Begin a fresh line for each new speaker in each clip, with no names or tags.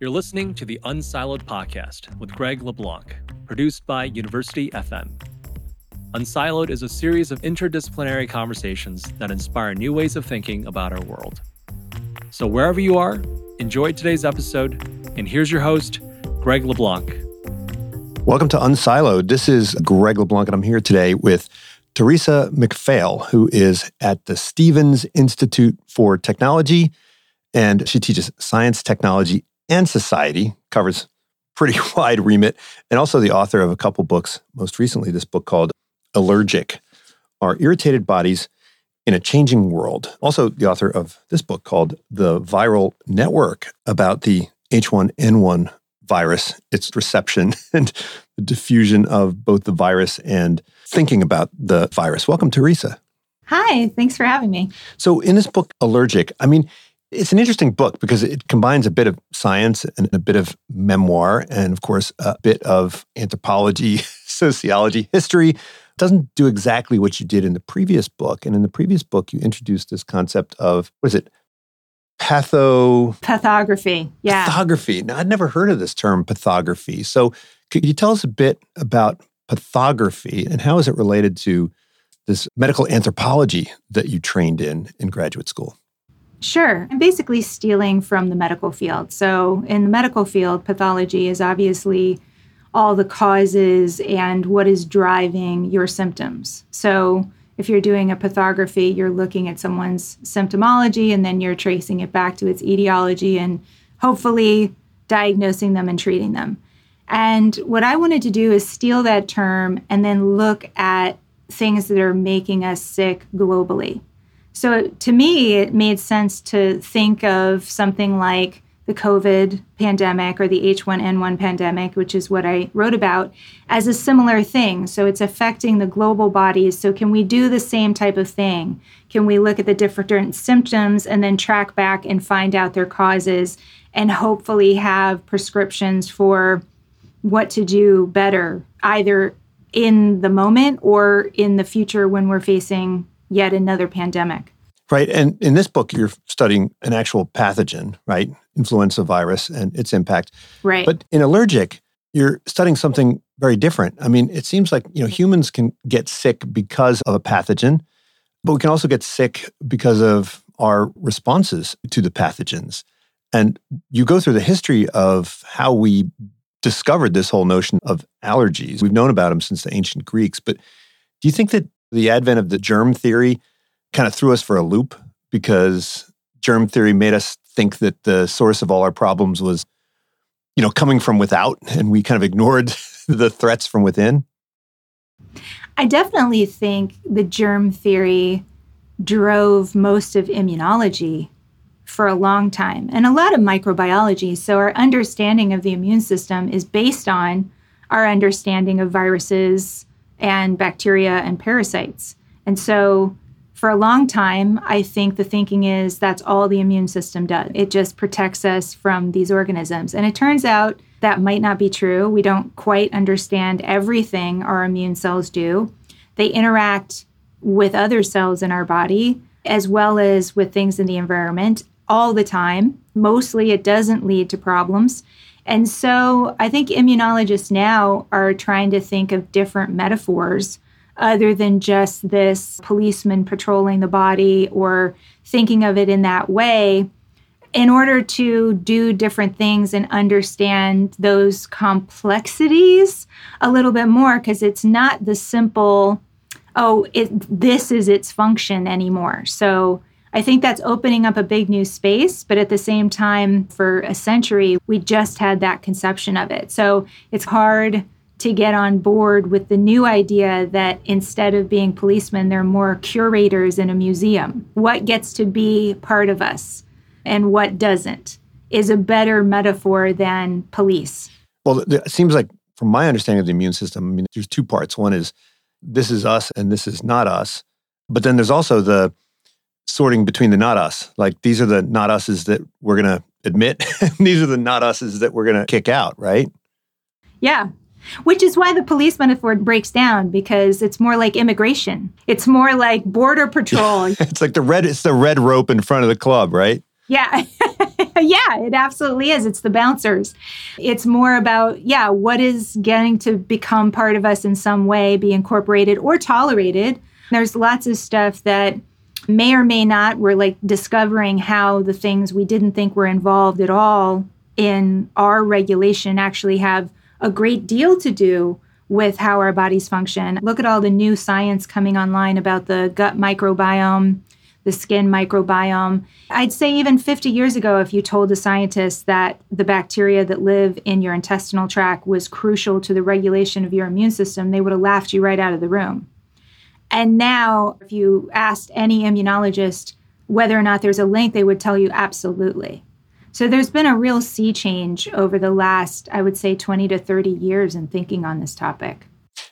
You're listening to the Unsiloed Podcast with Greg LeBlanc, produced by University FM. Unsiloed is a series of interdisciplinary conversations that inspire new ways of thinking about our world. So, wherever you are, enjoy today's episode, and here's your host, Greg LeBlanc.
Welcome to Unsiloed. This is Greg LeBlanc, and I'm here today with Theresa MacPhail, who is at the Stevens Institute for Technology, and she teaches science, technology, and society, covers pretty wide remit, and also the author of a couple books, most recently this book called Allergic, Our Irritated Bodies in a Changing World. Also the author of this book called The Viral Network about the H1N1 virus, its reception and the diffusion of both the virus and thinking about the virus. Welcome, Theresa.
Hi, thanks for having me.
So, in this book, Allergic, I mean, it's an interesting book because it combines a bit of science and a bit of memoir, and of course, a bit of anthropology, sociology, history. It doesn't do exactly what you did in the previous book. And in the previous book, you introduced this concept of what is it? Patho.
Pathography. Yeah.
Pathography. Now, I'd never heard of this term, pathography. So, could you tell us a bit about pathography and how is it related to this medical anthropology that you trained in in graduate school?
Sure. I'm basically stealing from the medical field. So, in the medical field, pathology is obviously all the causes and what is driving your symptoms. So, if you're doing a pathography, you're looking at someone's symptomology and then you're tracing it back to its etiology and hopefully diagnosing them and treating them. And what I wanted to do is steal that term and then look at things that are making us sick globally. So to me, it made sense to think of something like the COVID pandemic or the H1N1 pandemic, which is what I wrote about, as a similar thing. So it's affecting the global bodies. So, can we do the same type of thing? Can we look at the different symptoms and then track back and find out their causes and hopefully have prescriptions for what to do better, either in the moment or in the future when we're facing yet another pandemic?
Right. And in this book, you're studying an actual pathogen, right? Influenza virus and its impact.
Right.
But in allergic, you're studying something very different. I mean, it seems like, you know, humans can get sick because of a pathogen, but we can also get sick because of our responses to the pathogens. And you go through the history of how we discovered this whole notion of allergies. We've known about them since the ancient Greeks, but do you think that the advent of the germ theory kind of threw us for a loop because germ theory made us think that the source of all our problems was, you know, coming from without, and we kind of ignored the threats from within?
I definitely think the germ theory drove most of immunology for a long time and a lot of microbiology. So, our understanding of the immune system is based on our understanding of viruses and bacteria and parasites. And so, for a long time, I think the thinking is that's all the immune system does. It just protects us from these organisms. And it turns out that might not be true. We don't quite understand everything our immune cells do. They interact with other cells in our body as well as with things in the environment all the time. Mostly it doesn't lead to problems. And so I think immunologists now are trying to think of different metaphors other than just this policeman patrolling the body or thinking of it in that way in order to do different things and understand those complexities a little bit more because it's not the simple oh it this is its function anymore. So i think that's opening up a big new space but at the same time for a century we just had that conception of it so it's hard to get on board with the new idea that instead of being policemen, they're more curators in a museum. What gets to be part of us and what doesn't is a better metaphor than police.
Well, it seems like, from my understanding of the immune system, I mean, there's two parts. One is this is us and this is not us. But then there's also the sorting between the not us. Like these are the not us's that we're going to admit, these are the not us's that we're going to kick out, right?
Yeah, which is why the police metaphor breaks down because it's more like immigration. It's more like border patrol.
it's like the red it's the red rope in front of the club, right?
Yeah. yeah, it absolutely is. It's the bouncers. It's more about, yeah, what is getting to become part of us in some way, be incorporated or tolerated. There's lots of stuff that may or may not, we're like discovering how the things we didn't think were involved at all in our regulation actually have a great deal to do with how our bodies function. Look at all the new science coming online about the gut microbiome, the skin microbiome. I'd say even 50 years ago, if you told a scientist that the bacteria that live in your intestinal tract was crucial to the regulation of your immune system, they would have laughed you right out of the room. And now, if you asked any immunologist whether or not there's a link, they would tell you absolutely. So there's been a real sea change over the last, I would say, 20 to 30 years in thinking on this topic.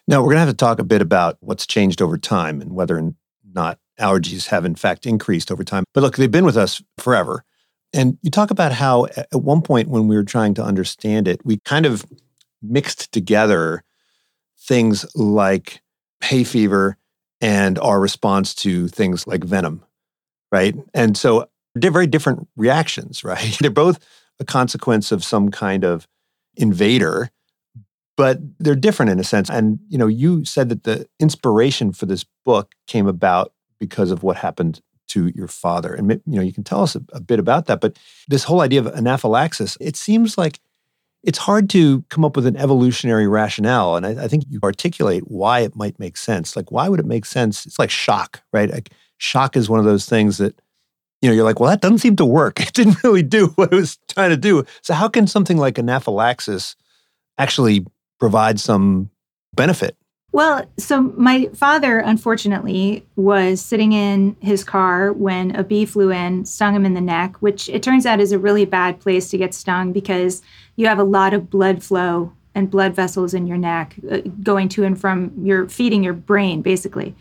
Now, we're going to have to talk a bit about what's changed over time and whether or not allergies have, in fact, increased over time. But look, they've been with us forever. And you talk about how at one point when we were trying to understand it, we kind of mixed together things like hay fever and our response to things like venom, right? And so they're very different reactions, right? They're both a consequence of some kind of invader, but they're different in a sense. And you know, you said that the inspiration for this book came about because of what happened to your father, and you know, you can tell us a, a bit about that. But this whole idea of anaphylaxis, it seems like it's hard to come up with an evolutionary rationale. And I, I, think you articulate why it might make sense. Like, why would it make sense? It's like shock, right? Like, shock is one of those things that you know, you're like, well, that doesn't seem to work. It didn't really do what it was trying to do. So how can something like anaphylaxis actually provide some benefit?
Well, so my father, unfortunately, was sitting in his car when a bee flew in, stung him in the neck, which it turns out is a really bad place to get stung because you have a lot of blood flow and blood vessels in your neck uh, going to and from your feeding your brain, basically.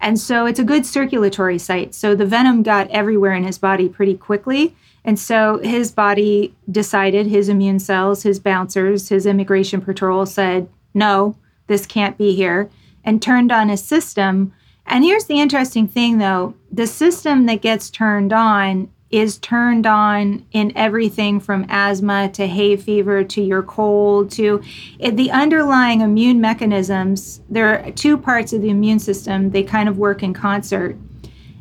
And so it's a good circulatory site. So the venom got everywhere in his body pretty quickly. And so his body decided, his immune cells, his bouncers, his immigration patrol said, no, this can't be here, and turned on a system. And here's the interesting thing though the system that gets turned on is turned on in everything from asthma to hay fever to your cold to eh, the underlying immune mechanisms. There are two parts of the immune system, they kind of work in concert.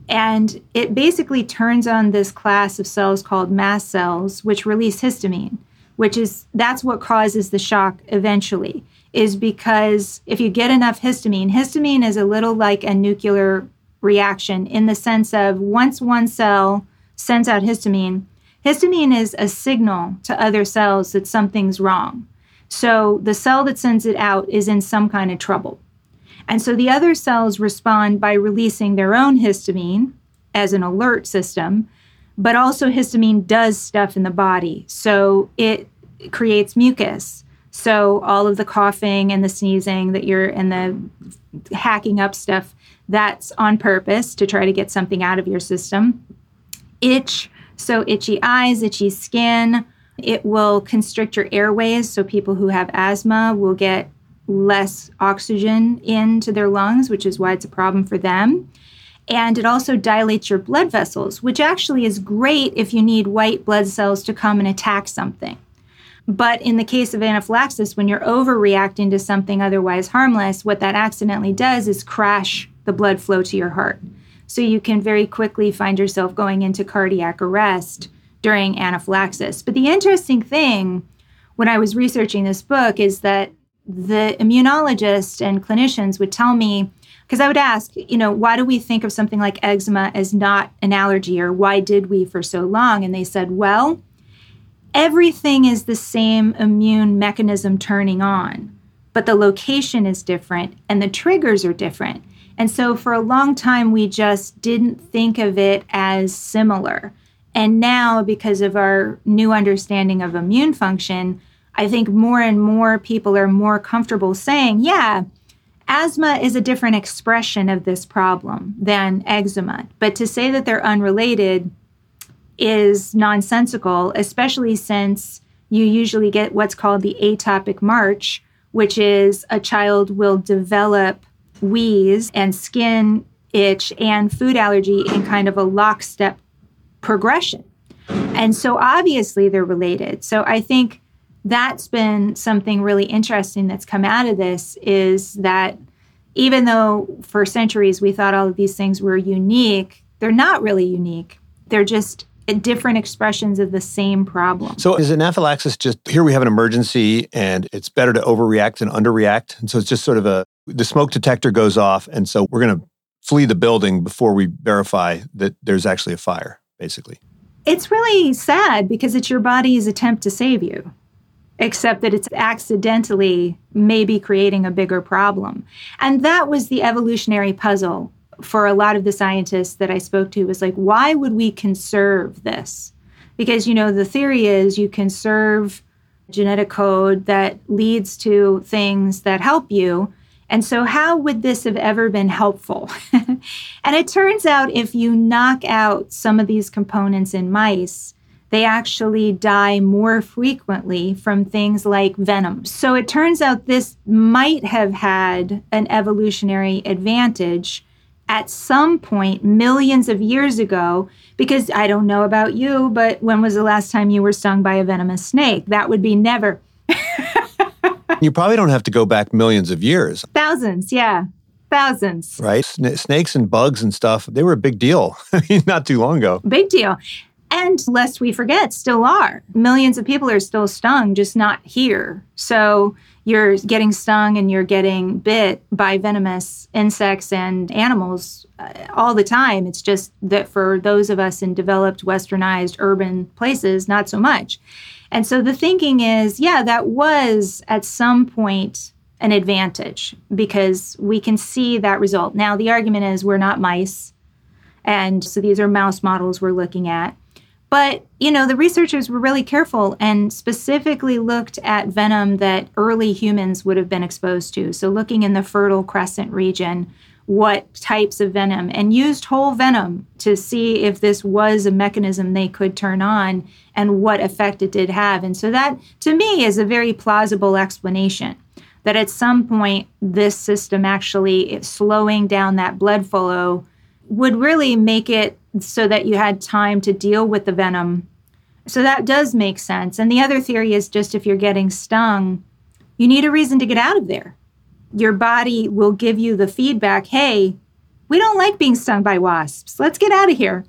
And it basically turns on this class of cells called mast cells, which release histamine, which is that's what causes the shock eventually, is because if you get enough histamine, histamine is a little like a nuclear reaction in the sense of once one cell sends out histamine. Histamine is a signal to other cells that something's wrong. So the cell that sends it out is in some kind of trouble. And so the other cells respond by releasing their own histamine as an alert system, but also histamine does stuff in the body. So it creates mucus. So all of the coughing and the sneezing that you're and the hacking up stuff, that's on purpose to try to get something out of your system itch, so itchy eyes, itchy skin. It will constrict your airways, so people who have asthma will get less oxygen into their lungs, which is why it's a problem for them. And it also dilates your blood vessels, which actually is great if you need white blood cells to come and attack something. But in the case of anaphylaxis, when you're overreacting to something otherwise harmless, what that accidentally does is crash the blood flow to your heart. So you can very quickly find yourself going into cardiac arrest during anaphylaxis. But the interesting thing when I was researching this book is that the immunologists and clinicians would tell me, because I would ask, you know, why do we think of something like eczema as not an allergy, or why did we for so long? And they said, well, everything is the same immune mechanism turning on, but the location is different and the triggers are different. And so for a long time, we just didn't think of it as similar. And now, because of our new understanding of immune function, I think more and more people are more comfortable saying, yeah, asthma is a different expression of this problem than eczema. But to say that they're unrelated is nonsensical, especially since you usually get what's called the atopic march, which is a child will develop wheeze and skin itch and food allergy in kind of a lockstep progression. And so obviously they're related. So I think that's been something really interesting that's come out of this is that even though for centuries we thought all of these things were unique, they're not really unique. They're just different expressions of the same problem.
So is anaphylaxis just here we have an emergency and it's better to overreact than underreact? And so it's just sort of a the smoke detector goes off and so we're going to flee the building before we verify that there's actually a fire, basically.
It's really sad because it's your body's attempt to save you, except that it's accidentally maybe creating a bigger problem. And that was the evolutionary puzzle for a lot of the scientists that I spoke to was like, why would we conserve this? Because, you know, the theory is you conserve genetic code that leads to things that help you. And so, how would this have ever been helpful? and it turns out if you knock out some of these components in mice, they actually die more frequently from things like venom. So, it turns out this might have had an evolutionary advantage at some point millions of years ago because I don't know about you, but when was the last time you were stung by a venomous snake? That would be never.
you probably don't have to go back millions of years.
Thousands, yeah. Thousands.
Right? snakes and bugs and stuff, they were a big deal not too long ago.
Big deal. And lest we forget, still are. Millions of people are still stung, just not here. So you're getting stung and you're getting bit by venomous insects and animals uh, all the time. It's just that for those of us in developed, westernized, urban places, not so much. And so the thinking is yeah, that was at some point an advantage because we can see that result. Now, the argument is we're not mice. And so these are mouse models we're looking at. But, you know, the researchers were really careful and specifically looked at venom that early humans would have been exposed to. So, looking in the Fertile Crescent region, what types of venom, and used whole venom to see if this was a mechanism they could turn on and what effect it did have. And so, that to me is a very plausible explanation that at some point this system actually slowing down that blood flow would really make it so that you had time to deal with the venom. So that does make sense. And the other theory is just if you're getting stung, you need a reason to get out of there. Your body will give you the feedback hey, we don't like being stung by wasps. Let's get out of here.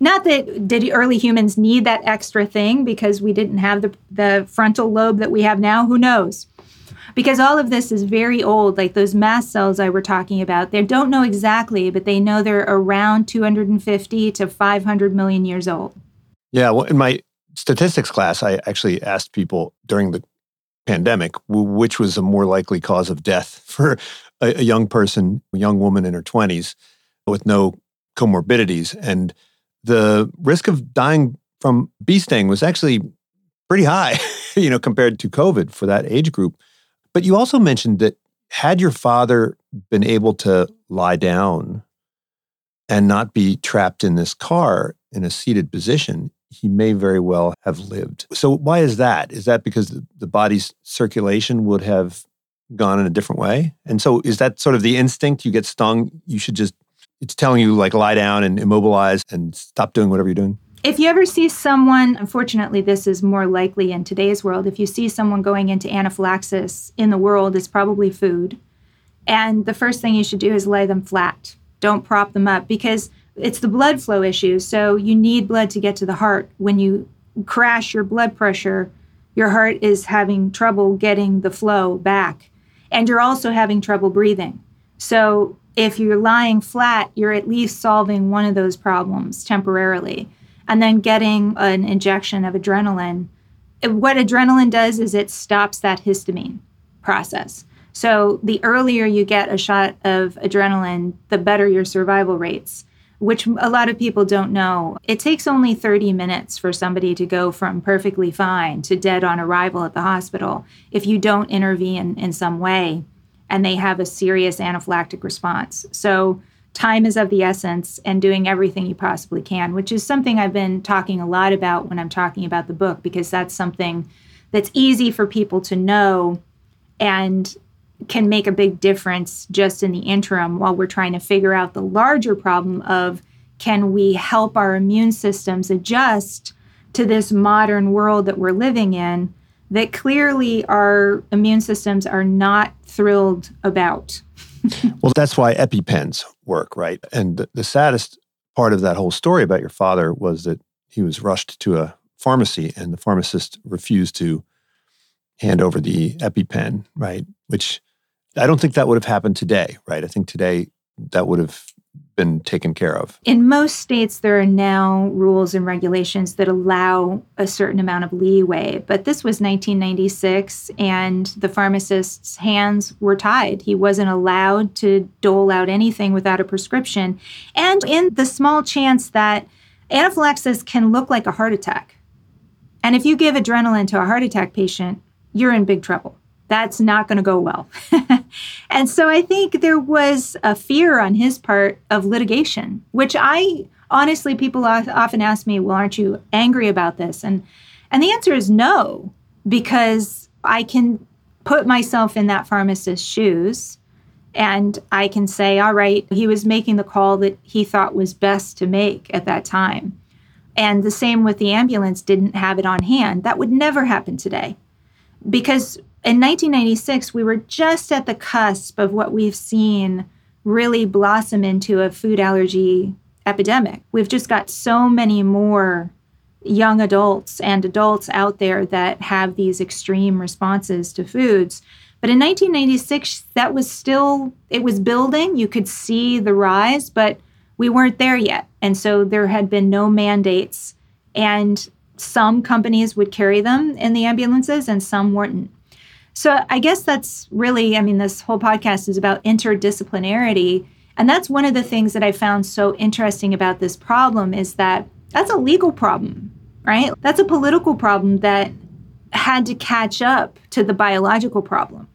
Not that did early humans need that extra thing because we didn't have the, the frontal lobe that we have now. Who knows? Because all of this is very old like those mast cells i were talking about they don't know exactly but they know they're around 250 to 500 million years old.
Yeah well in my statistics class i actually asked people during the pandemic which was a more likely cause of death for a, a young person a young woman in her 20s with no comorbidities. And the risk of dying from bee sting was actually pretty high you know compared to covid for that age group but you also mentioned that had your father been able to lie down and not be trapped in this car in a seated position, he may very well have lived. So, why is that? Is that because the body's circulation would have gone in a different way? And so, is that sort of the instinct? You get stung, you should just, it's telling you like lie down and immobilize and stop doing whatever you're doing?
If you ever see someone, unfortunately, this is more likely in today's world, if you see someone going into anaphylaxis in the world, it's probably food. And the first thing you should do is lay them flat. Don't prop them up because it's the blood flow issue. So you need blood to get to the heart. When you crash your blood pressure, your heart is having trouble getting the flow back. And you're also having trouble breathing. So if you're lying flat, you're at least solving one of those problems temporarily and then getting an injection of adrenaline. What adrenaline does is it stops that histamine process. So the earlier you get a shot of adrenaline, the better your survival rates, which a lot of people don't know. It takes only 30 minutes for somebody to go from perfectly fine to dead on arrival at the hospital if you don't intervene in some way and they have a serious anaphylactic response. So time is of the essence and doing everything you possibly can, which is something I've been talking a lot about when I'm talking about the book, because that's something that's easy for people to know and can make a big difference just in the interim while we're trying to figure out the larger problem of can we help our immune systems adjust to this modern world that we're living in that clearly our immune systems are not thrilled about.
well, that's why EpiPens work, right? And the, the saddest part of that whole story about your father was that he was rushed to a pharmacy and the pharmacist refused to hand over the EpiPen, right? Which I don't think that would have happened today, right? I think today that would have been taken care of.
In most states, there are now rules and regulations that allow a certain amount of leeway. But this was 1996, and the pharmacist's hands were tied. He wasn't allowed to dole out anything without a prescription. And in the small chance that anaphylaxis can look like a heart attack, and if you give adrenaline to a heart attack patient, you're in big trouble that's not going to go well. and so I think there was a fear on his part of litigation, which I honestly, people often ask me, well, aren't you angry about this? And, and the answer is no, because I can put myself in that pharmacist's shoes and I can say, all right, he was making the call that he thought was best to make at that time. And the same with the ambulance didn't have it on hand. That would never happen today because in 1996, we were just at the cusp of what we've seen really blossom into a food allergy epidemic. We've just got so many more young adults and adults out there that have these extreme responses to foods. But in 1996, that was still, it was building. You could see the rise, but we weren't there yet. And so there had been no mandates. And some companies would carry them in the ambulances and some weren't. So I guess that's really, I mean, this whole podcast is about interdisciplinarity. And that's one of the things that I found so interesting about this problem is that that's a legal problem, right? That's a political problem that had to catch up to the biological problem.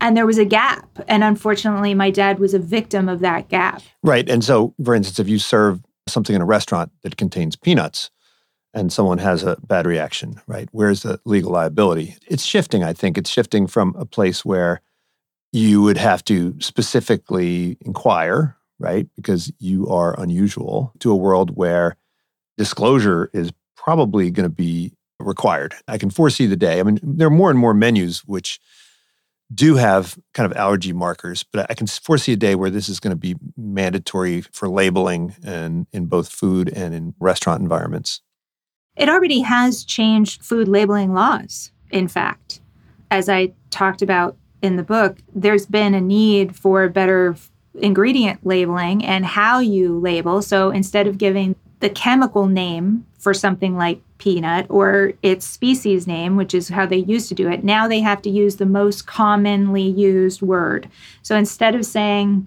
And there was a gap. And unfortunately, my dad was a victim of that gap.
Right. And so, for instance, if you serve something in a restaurant that contains peanuts, and someone has a bad reaction, right? Where's the legal liability? It's shifting, I think. It's shifting from a place where you would have to specifically inquire, right? Because you are unusual, to a world where disclosure is probably going to be required. I can foresee the day. I mean, there are more and more menus which do have kind of allergy markers, but I can foresee a day where this is going to be mandatory for labeling and in both food and in restaurant environments.
It already has changed food labeling laws, in fact. As I talked about in the book, there's been a need for better ingredient labeling and how you label. So instead of giving the chemical name for something like peanut or its species name, which is how they used to do it, now they have to use the most commonly used word. So instead of saying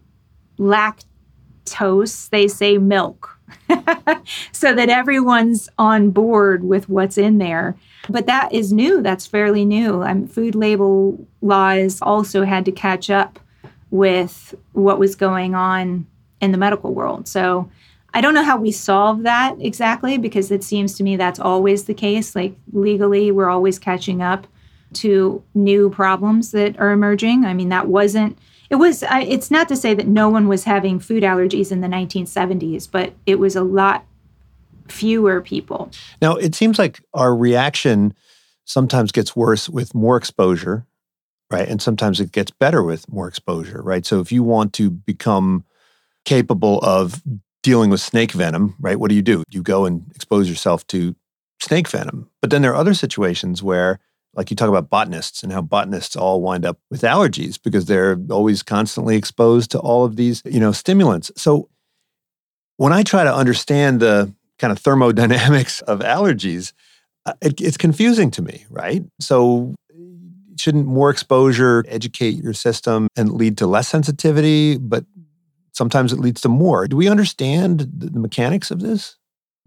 lactose, they say milk so that everyone's on board with what's in there. But that is new. That's fairly new. Um, food label laws also had to catch up with what was going on in the medical world. So I don't know how we solve that exactly because it seems to me that's always the case. Like legally, we're always catching up to new problems that are emerging. I mean, that wasn't it was I, it's not to say that no one was having food allergies in the 1970s but it was a lot fewer people.
Now it seems like our reaction sometimes gets worse with more exposure right? And sometimes it gets better with more exposure right? So if you want to become capable of dealing with snake venom right what do you do? You go and expose yourself to snake venom. But then there are other situations where like you talk about botanists and how botanists all wind up with allergies because they're always constantly exposed to all of these, you know, stimulants. So when I try to understand the kind of thermodynamics of allergies, uh, it, it's confusing to me, right? So shouldn't more exposure educate your system and lead to less sensitivity, but sometimes it leads to more. Do we understand the mechanics of this?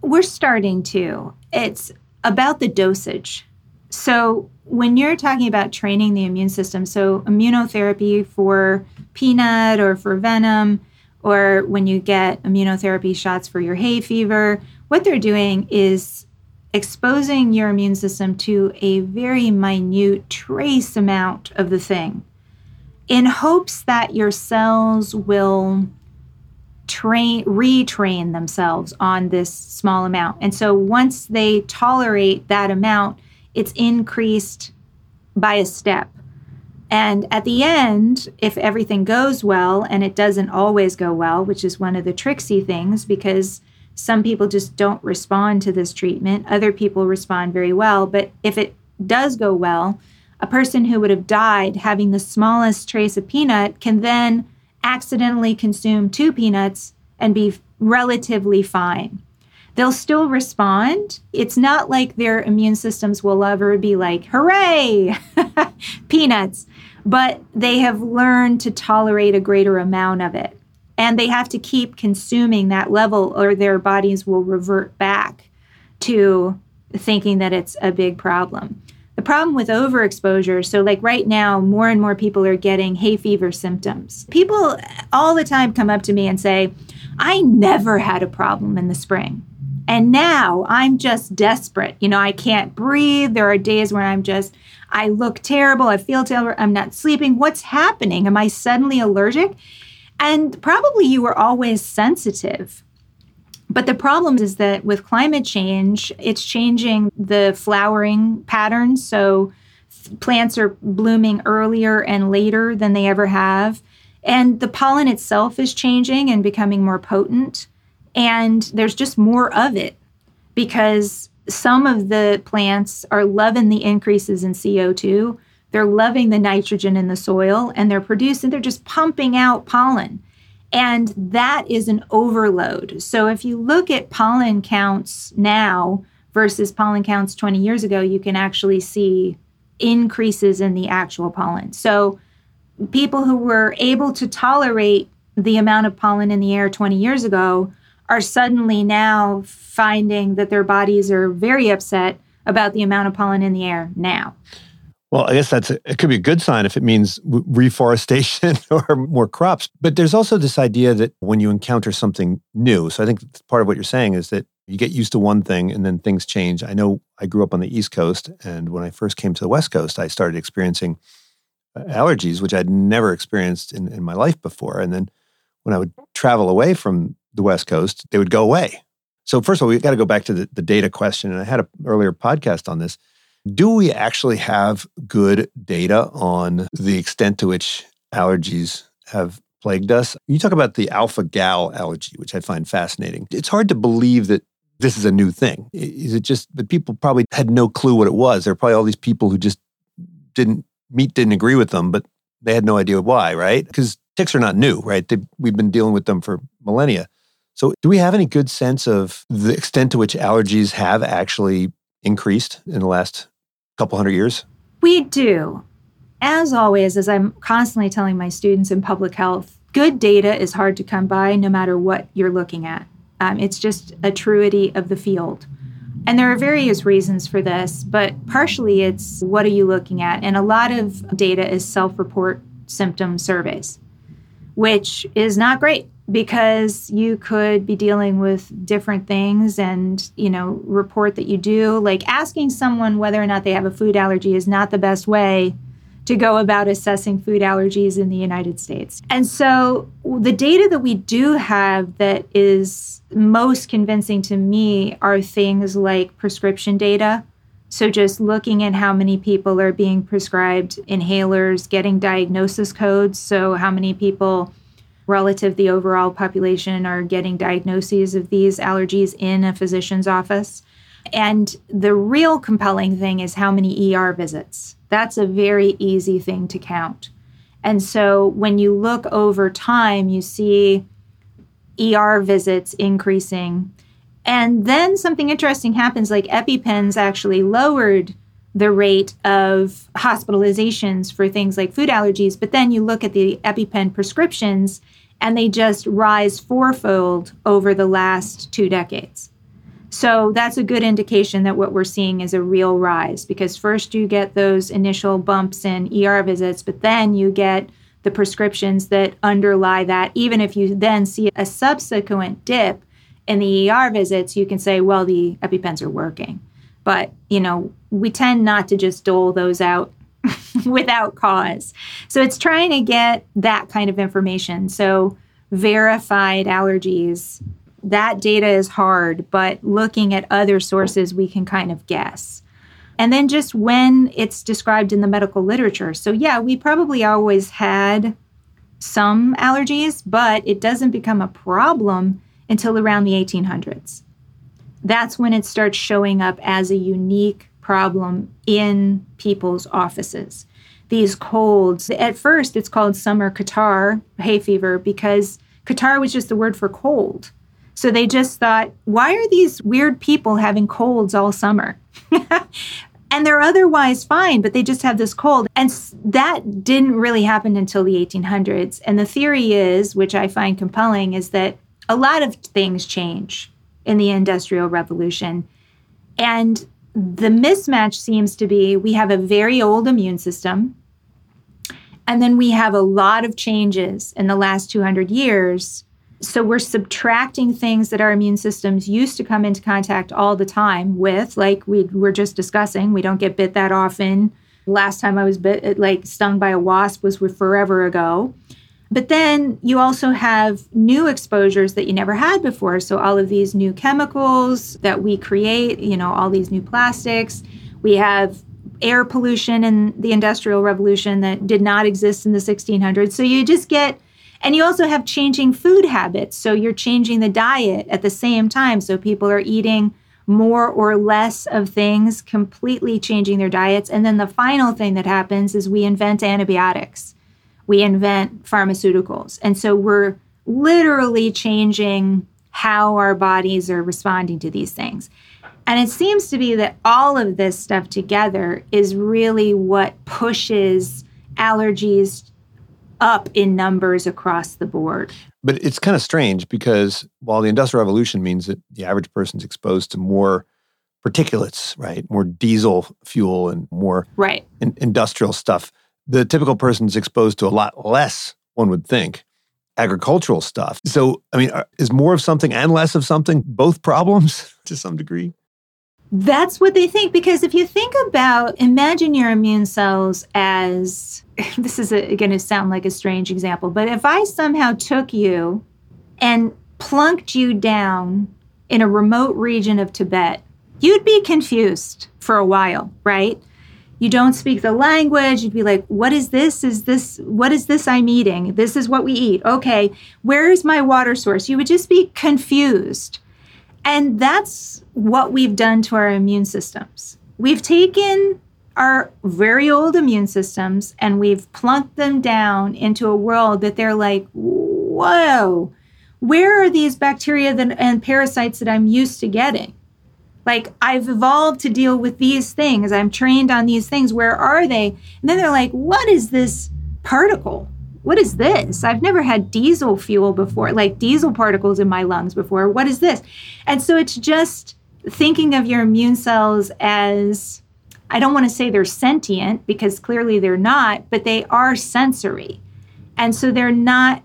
We're starting to. It's about the dosage. So, when you're talking about training the immune system, so immunotherapy for peanut or for venom, or when you get immunotherapy shots for your hay fever, what they're doing is exposing your immune system to a very minute trace amount of the thing in hopes that your cells will train retrain themselves on this small amount. And so once they tolerate that amount, it's increased by a step. And at the end, if everything goes well, and it doesn't always go well, which is one of the tricksy things because some people just don't respond to this treatment, other people respond very well. But if it does go well, a person who would have died having the smallest trace of peanut can then accidentally consume two peanuts and be relatively fine. They'll still respond. It's not like their immune systems will ever be like, hooray, peanuts, but they have learned to tolerate a greater amount of it. And they have to keep consuming that level, or their bodies will revert back to thinking that it's a big problem. The problem with overexposure, so like right now, more and more people are getting hay fever symptoms. People all the time come up to me and say, I never had a problem in the spring. And now I'm just desperate. You know, I can't breathe. There are days where I'm just, I look terrible. I feel terrible. I'm not sleeping. What's happening? Am I suddenly allergic? And probably you were always sensitive but the problem is that with climate change, it's changing the flowering patterns. So plants are blooming earlier and later than they ever have. And the pollen itself is changing and becoming more potent. And there's just more of it because some of the plants are loving the increases in CO2. They're loving the nitrogen in the soil and they're producing, they're just pumping out pollen. And that is an overload. So if you look at pollen counts now versus pollen counts 20 years ago, you can actually see increases in the actual pollen. So people who were able to tolerate the amount of pollen in the air 20 years ago are suddenly now finding that their bodies are very upset about the amount of pollen in the air now.
Well, I guess that's a, it could be a good sign if it means reforestation or more crops. But there's also this idea that when you encounter something new, so I think part of what you're saying is that you get used to one thing and then things change. I know I grew up on the East Coast, and when I first came to the West Coast, I started experiencing uh, allergies, which I'd never experienced in, in my life before. And then when I would travel away from the West Coast, they would go away. So first of all, we've got to go back to the, the data question. And I had an earlier podcast on this do we actually have good data on the extent to which allergies have plagued us? You talk about the alpha gal allergy, which I find fascinating. It's hard to believe that this is a new thing. Is it just that people probably had no clue what it was? There are probably all these people who just didn't meat, didn't agree with them, but they had no idea why, right? Because ticks are not new, right? They, we've been dealing with them for millennia. So, do we have any good sense of the extent to which allergies have actually increased in the last couple hundred years?
We do. As always, as I'm constantly telling my students in public health, good data is hard to come by no matter what you're looking at. Um, it's just a truity of the field. And there are various reasons for this, but partially it's what are you looking at? And a lot of data is self report symptom surveys, which is not great because you could be dealing with different things and you know report that you do like asking someone whether or not they have a food allergy is not the best way to go about assessing food allergies in the United States. And so the data that we do have that is most convincing to me are things like prescription data. So just looking at how many people are being prescribed inhalers, getting diagnosis codes, so how many people relative the overall population are getting diagnoses of these allergies in a physician's office. And the real compelling thing is how many ER visits. That's a very easy thing to count. And so when you look over time, you see ER visits increasing. And then something interesting happens like EpiPens actually lowered the rate of hospitalizations for things like food allergies. But then you look at the EpiPen prescriptions and they just rise fourfold over the last two decades. So that's a good indication that what we're seeing is a real rise because first you get those initial bumps in ER visits, but then you get the prescriptions that underlie that. Even if you then see a subsequent dip in the ER visits, you can say, well, the EpiPens are working. But, you know, we tend not to just dole those out without cause. So it's trying to get that kind of information. So verified allergies, that data is hard, but looking at other sources, we can kind of guess. And then just when it's described in the medical literature. So, yeah, we probably always had some allergies, but it doesn't become a problem until around the 1800s. That's when it starts showing up as a unique problem in people's offices. These colds, at first it's called summer catarrh, hay fever, because catarrh was just the word for cold. So they just thought, why are these weird people having colds all summer? and they're otherwise fine, but they just have this cold. And that didn't really happen until the 1800s. And the theory is, which I find compelling, is that a lot of things change in the Industrial Revolution. And the mismatch seems to be we have a very old immune system. And then we have a lot of changes in the last 200 years so we're subtracting things that our immune systems used to come into contact all the time with, like we were just discussing. We don't get bit that often. Last time I was bit, like stung by a wasp was forever ago. But then you also have new exposures that you never had before. So all of these new chemicals that we create, you know, all these new plastics. We have air pollution in the industrial revolution that did not exist in the 1600s. So you just get and you also have changing food habits. So you're changing the diet at the same time. So people are eating more or less of things, completely changing their diets. And then the final thing that happens is we invent antibiotics, we invent pharmaceuticals. And so we're literally changing how our bodies are responding to these things. And it seems to be that all of this stuff together is really what pushes allergies up in numbers across the board.
But it's kind of strange because while the Industrial Revolution means that the average person's exposed to more particulates, right? More diesel fuel and more
right.
In- industrial stuff. The typical person's exposed to a lot less, one would think, agricultural stuff. So, I mean, uh, is more of something and less of something both problems to some degree?
That's what they think. Because if you think about, imagine your immune cells as this is going to sound like a strange example, but if I somehow took you and plunked you down in a remote region of Tibet, you'd be confused for a while, right? You don't speak the language. You'd be like, what is this? Is this, what is this I'm eating? This is what we eat. Okay, where is my water source? You would just be confused. And that's what we've done to our immune systems. We've taken our very old immune systems and we've plunked them down into a world that they're like, whoa, where are these bacteria and parasites that I'm used to getting? Like, I've evolved to deal with these things. I'm trained on these things. Where are they? And then they're like, what is this particle? What is this? I've never had diesel fuel before, like diesel particles in my lungs before. What is this? And so it's just thinking of your immune cells as I don't want to say they're sentient because clearly they're not, but they are sensory. And so they're not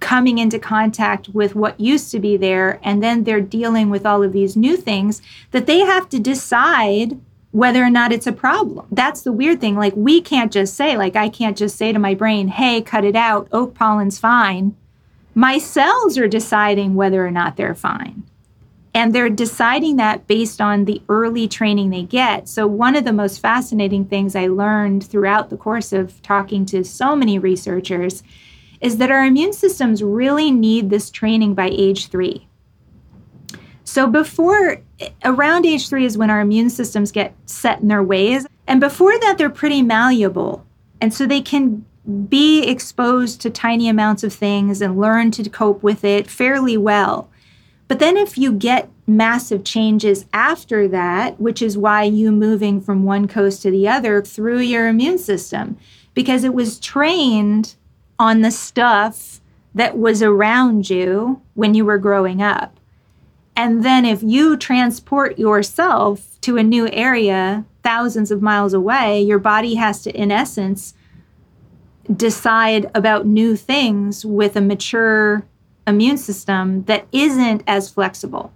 coming into contact with what used to be there. And then they're dealing with all of these new things that they have to decide whether or not it's a problem. That's the weird thing. Like, we can't just say, like, I can't just say to my brain, hey, cut it out, oak pollen's fine. My cells are deciding whether or not they're fine. And they're deciding that based on the early training they get. So, one of the most fascinating things I learned throughout the course of talking to so many researchers is that our immune systems really need this training by age three. So, before around age three is when our immune systems get set in their ways. And before that, they're pretty malleable. And so they can be exposed to tiny amounts of things and learn to cope with it fairly well. But then if you get massive changes after that, which is why you moving from one coast to the other through your immune system, because it was trained on the stuff that was around you when you were growing up. And then if you transport yourself to a new area thousands of miles away, your body has to, in essence, decide about new things with a mature immune system that isn't as flexible.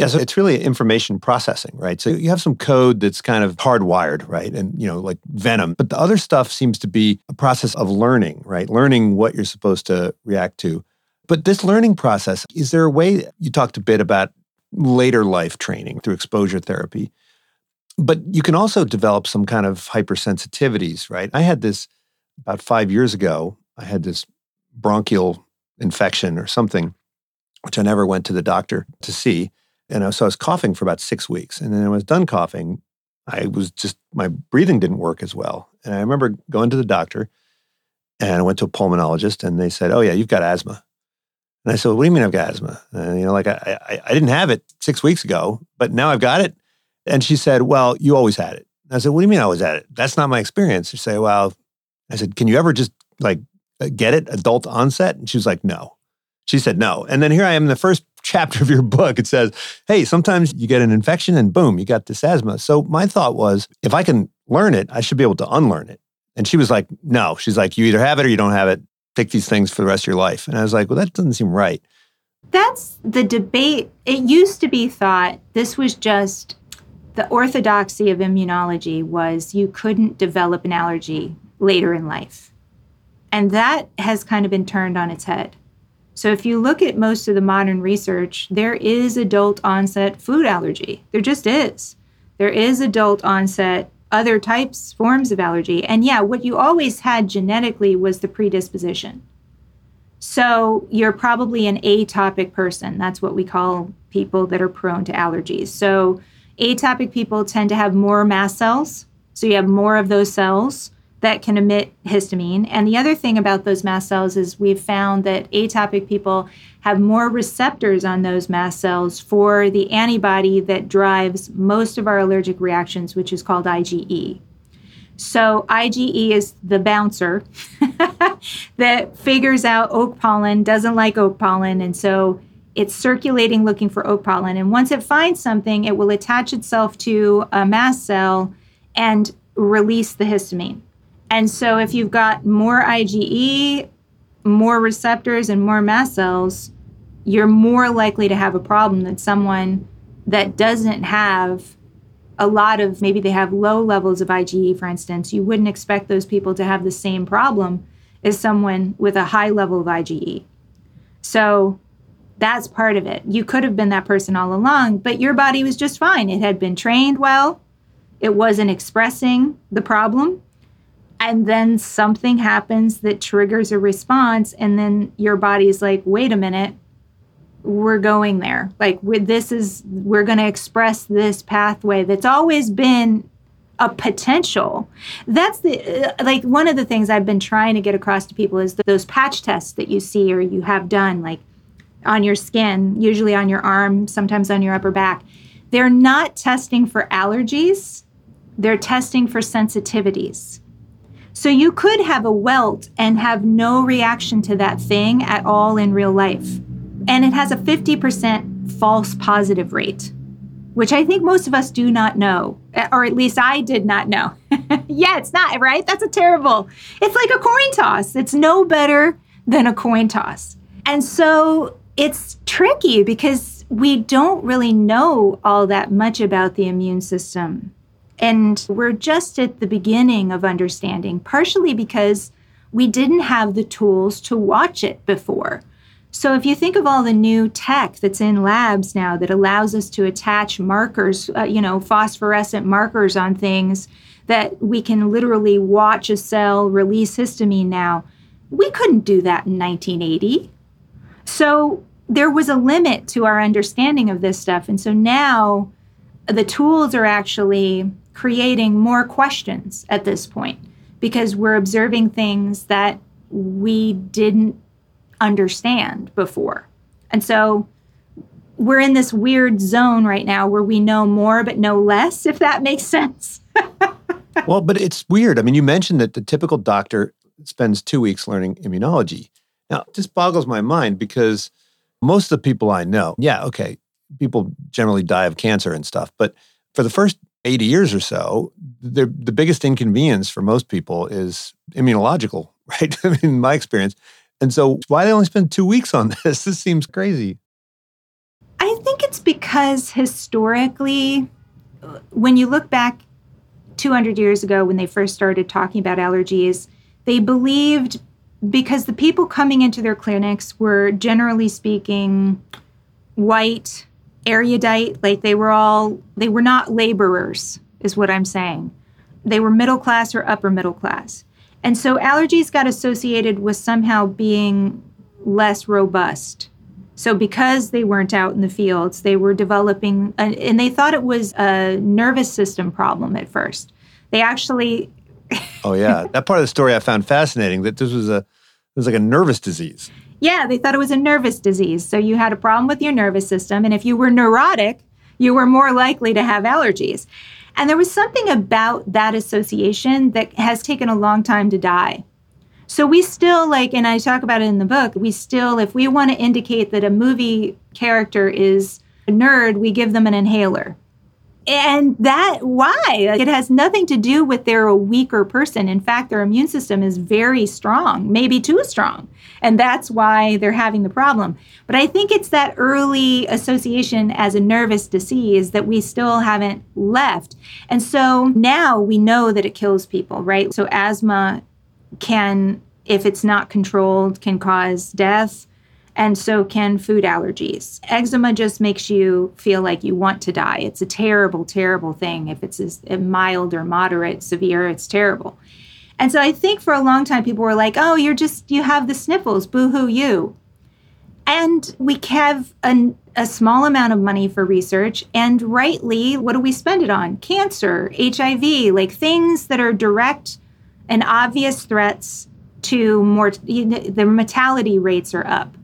Yeah, so it's really information processing, right? So you have some code that's kind of hardwired, right? And, you know, like Venom. But the other stuff seems to be a process of learning, right? Learning what you're supposed to react to. But this learning process, is there a way you talked a bit about later life training through exposure therapy? But you can also develop some kind of hypersensitivities, right? I had this about five years ago. I had this bronchial infection or something, which I never went to the doctor to see. And so I was coughing for about six weeks. And then I was done coughing. I was just, my breathing didn't work as well. And I remember going to the doctor and I went to a pulmonologist and they said, Oh, yeah, you've got asthma. And I said, What do you mean I've got asthma? And, you know, like I, I, I didn't have it six weeks ago, but now I've got it. And she said, Well, you always had it. And I said, What do you mean I always had it? That's not my experience. She said, Well, I said, Can you ever just like get it, adult onset? And she was like, No. She said, No. And then here I am the first chapter of your book. It says, Hey, sometimes you get an infection and boom, you got this asthma. So my thought was, if I can learn it, I should be able to unlearn it. And she was like, No. She's like, You either have it or you don't have it. Take these things for the rest of your life. And I was like, Well, that doesn't seem right.
That's the debate. It used to be thought this was just the orthodoxy of immunology was you couldn't develop an allergy later in life. And that has kind of been turned on its head. So if you look at most of the modern research, there is adult onset food allergy. There just is. There is adult onset other types, forms of allergy. And yeah, what you always had genetically was the predisposition. So you're probably an atopic person. That's what we call people that are prone to allergies. So atopic people tend to have more mast cells. So you have more of those cells that can emit histamine. And the other thing about those mast cells is we've found that atopic people have more receptors on those mast cells for the antibody that drives most of our allergic reactions, which is called IgE. So, IgE is the bouncer that figures out oak pollen, doesn't like oak pollen, and so it's circulating looking for oak pollen. And once it finds something, it will attach itself to a mast cell and release the histamine. And so if you've got more IgE, more receptors, and more mast cells, you're more likely to have a problem than someone that doesn't have a lot of maybe they have low levels of IgE, for instance. You wouldn't expect those people to have the same problem as someone with a high level of IgE. So that's part of it. You could have been that person all along, but your body was just fine. It had been trained well, it wasn't expressing the problem and then something happens that triggers a response and then your body's like wait a minute we're going there. Like this is we're going to express this pathway that's always been a potential. That's the uh, like one of the things i've been trying to get across to people is those patch tests that you see or you have done like on your skin usually on your arm sometimes on your upper back. They're not testing for allergies. They're testing for sensitivities so you could have a welt and have no reaction to that thing at all in real life. And it has a 50% false positive rate, which I think most of us do not know, eh, or at least I did not know. yeah, it's not, right? That's a terrible. It's like a coin toss. It's no better than a coin toss. And so it's tricky because we don't really know all that much about the immune system. And we're just at the beginning of understanding, partially because we didn't have the tools to watch it before. So, if you think of all the new tech that's in labs now that allows us to attach markers, uh, you know, phosphorescent markers on things that we can literally watch a cell release histamine now, we couldn't do that in 1980. So, there was a limit to our understanding of this stuff. And so now the tools are actually creating more questions at this point because we're observing things that we didn't understand before. And so we're in this weird zone right now where we know more but know less, if that makes sense.
well, but it's weird. I mean, you mentioned that the typical doctor spends two weeks learning immunology. Now, this boggles my mind because most of the people I know, yeah, okay, people generally die of cancer and stuff, but for the first 80 years or so, the, the biggest inconvenience for most people is immunological, right? I mean, in my experience. And so, why they only spend two weeks on this? This seems crazy.
I think it's because historically, when you look back 200 years ago when they first started talking about allergies, they believed because the people coming into their clinics were generally speaking white, erudite, like they were all, they were not laborers, is what I'm saying. They were middle class or upper middle class. And so allergies got associated with somehow being less robust. So, because they weren't out in the fields, they were developing, a, and they thought it was a nervous system problem at first. They actually.
oh, yeah. That part of the story I found fascinating that this was a, it was like a nervous disease.
Yeah, they thought it was a nervous disease. So, you had a problem with your nervous system. And if you were neurotic, you were more likely to have allergies. And there was something about that association that has taken a long time to die. So we still like, and I talk about it in the book, we still, if we want to indicate that a movie character is a nerd, we give them an inhaler. And that, why? It has nothing to do with they're a weaker person. In fact, their immune system is very strong, maybe too strong. And that's why they're having the problem. But I think it's that early association as a nervous disease that we still haven't left. And so now we know that it kills people, right? So asthma can, if it's not controlled, can cause death and so can food allergies. Eczema just makes you feel like you want to die. It's a terrible, terrible thing. If it's a uh, mild or moderate, severe, it's terrible. And so I think for a long time, people were like, oh, you're just, you have the sniffles, boo hoo, you. And we have a, a small amount of money for research. And rightly, what do we spend it on? Cancer, HIV, like things that are direct and obvious threats to more, the mortality rates are up.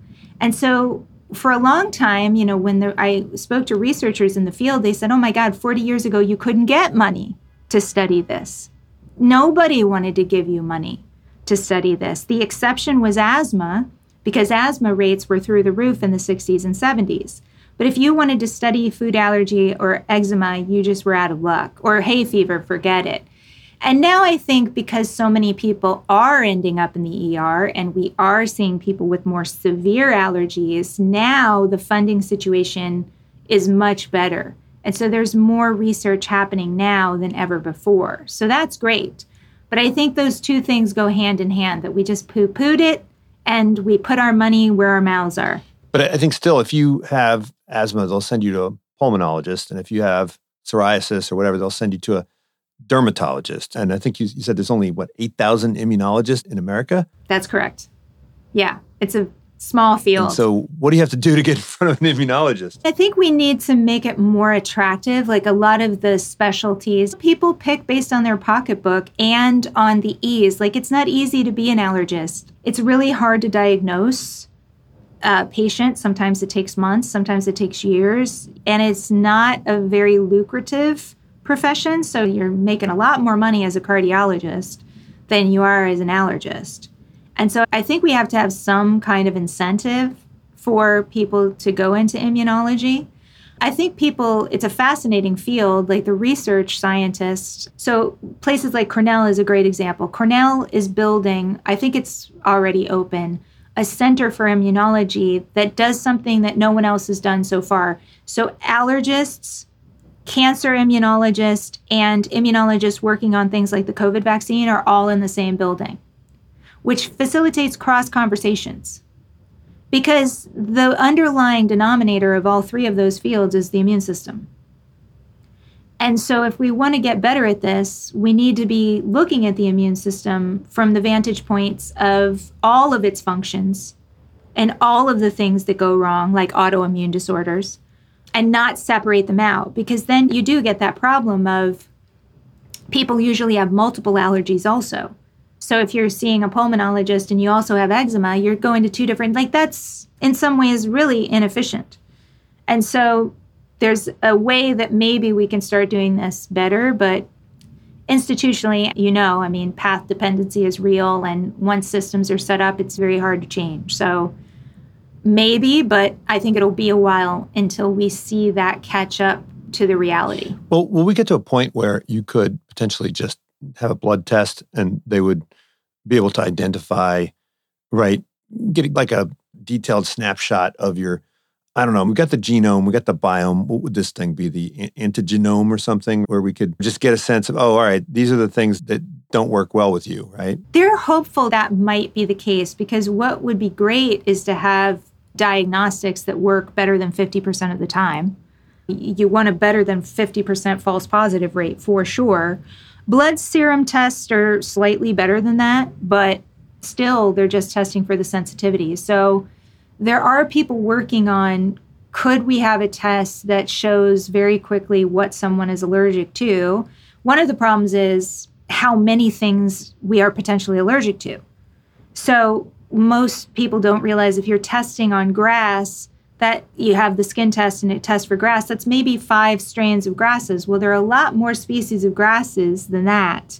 And so for a long time, you know, when there, I spoke to researchers in the field, they said, oh my God, 40 years ago, you couldn't get money to study this. Nobody wanted to give you money to study this. The exception was asthma, because asthma rates were through the roof in the 60s and 70s. But if you wanted to study food allergy or eczema, you just were out of luck. Or hay fever, forget it. And now I think because so many people are ending up in the ER and we are seeing people with more severe allergies, now the funding situation is much better. And so there's more research happening now than ever before. So that's great. But I think those two things go hand in hand that we just poo pooed it and we put our money where our mouths are.
But I think still, if you have asthma, they'll send you to a pulmonologist. And if you have psoriasis or whatever, they'll send you to a dermatologist. And I think you, you said there's only, what, 8,000 immunologists in America?
That's correct. Yeah, it's a small field.
And so, what do you have to do to get in front of an immunologist?
I think we need to make it more attractive. Like a lot of the specialties, people pick based on their pocketbook and on the ease. Like it's not easy to be an allergist, it's really hard to diagnose a patient. Sometimes it takes months, sometimes it takes years, and it's not a very lucrative profession. So you're making a lot more money as a cardiologist than you are as an allergist. And so I think we have to have some kind of incentive for people to go into immunology. I think people, it's a fascinating field, like the research scientists. So, places like Cornell is a great example. Cornell is building, I think it's already open, a center for immunology that does something that no one else has done so far. So, allergists cancer immunologist and immunologists working on things like the COVID vaccine are all in the same building, which facilitates cross conversations. Because the underlying denominator of all three of those fields is the immune system. And so, if we want to get better at this, we need to be looking at the immune system from the vantage points of all of its functions and all of the things that go wrong, like autoimmune disorders and not separate them out because then you do get that problem of people usually have multiple allergies also. So if you're seeing a pulmonologist and you also have eczema, you're going to two different like that's in some ways really inefficient. And so there's a way that maybe we can start doing this better, but institutionally, you know, I mean, path dependency is real and once systems are set up, it's very hard to change. So Maybe, but I think it'll be a while until we see that catch up to the reality.
Well, will we get to a point where you could potentially just have a blood test and they would be able to identify, right, getting like a detailed snapshot of your, I don't know, we got the genome, we got the biome. What would this thing be? The antigenome or something where we could just get a sense of, oh, all right, these are the things that don't work well with you, right?
They're hopeful that might be the case because what would be great is to have diagnostics that work better than 50% of the time. You want a better than 50% false positive rate for sure. Blood serum tests are slightly better than that, but still they're just testing for the sensitivity. So there are people working on could we have a test that shows very quickly what someone is allergic to? One of the problems is how many things we are potentially allergic to. So most people don't realize if you're testing on grass that you have the skin test and it tests for grass, that's maybe five strains of grasses. Well, there are a lot more species of grasses than that.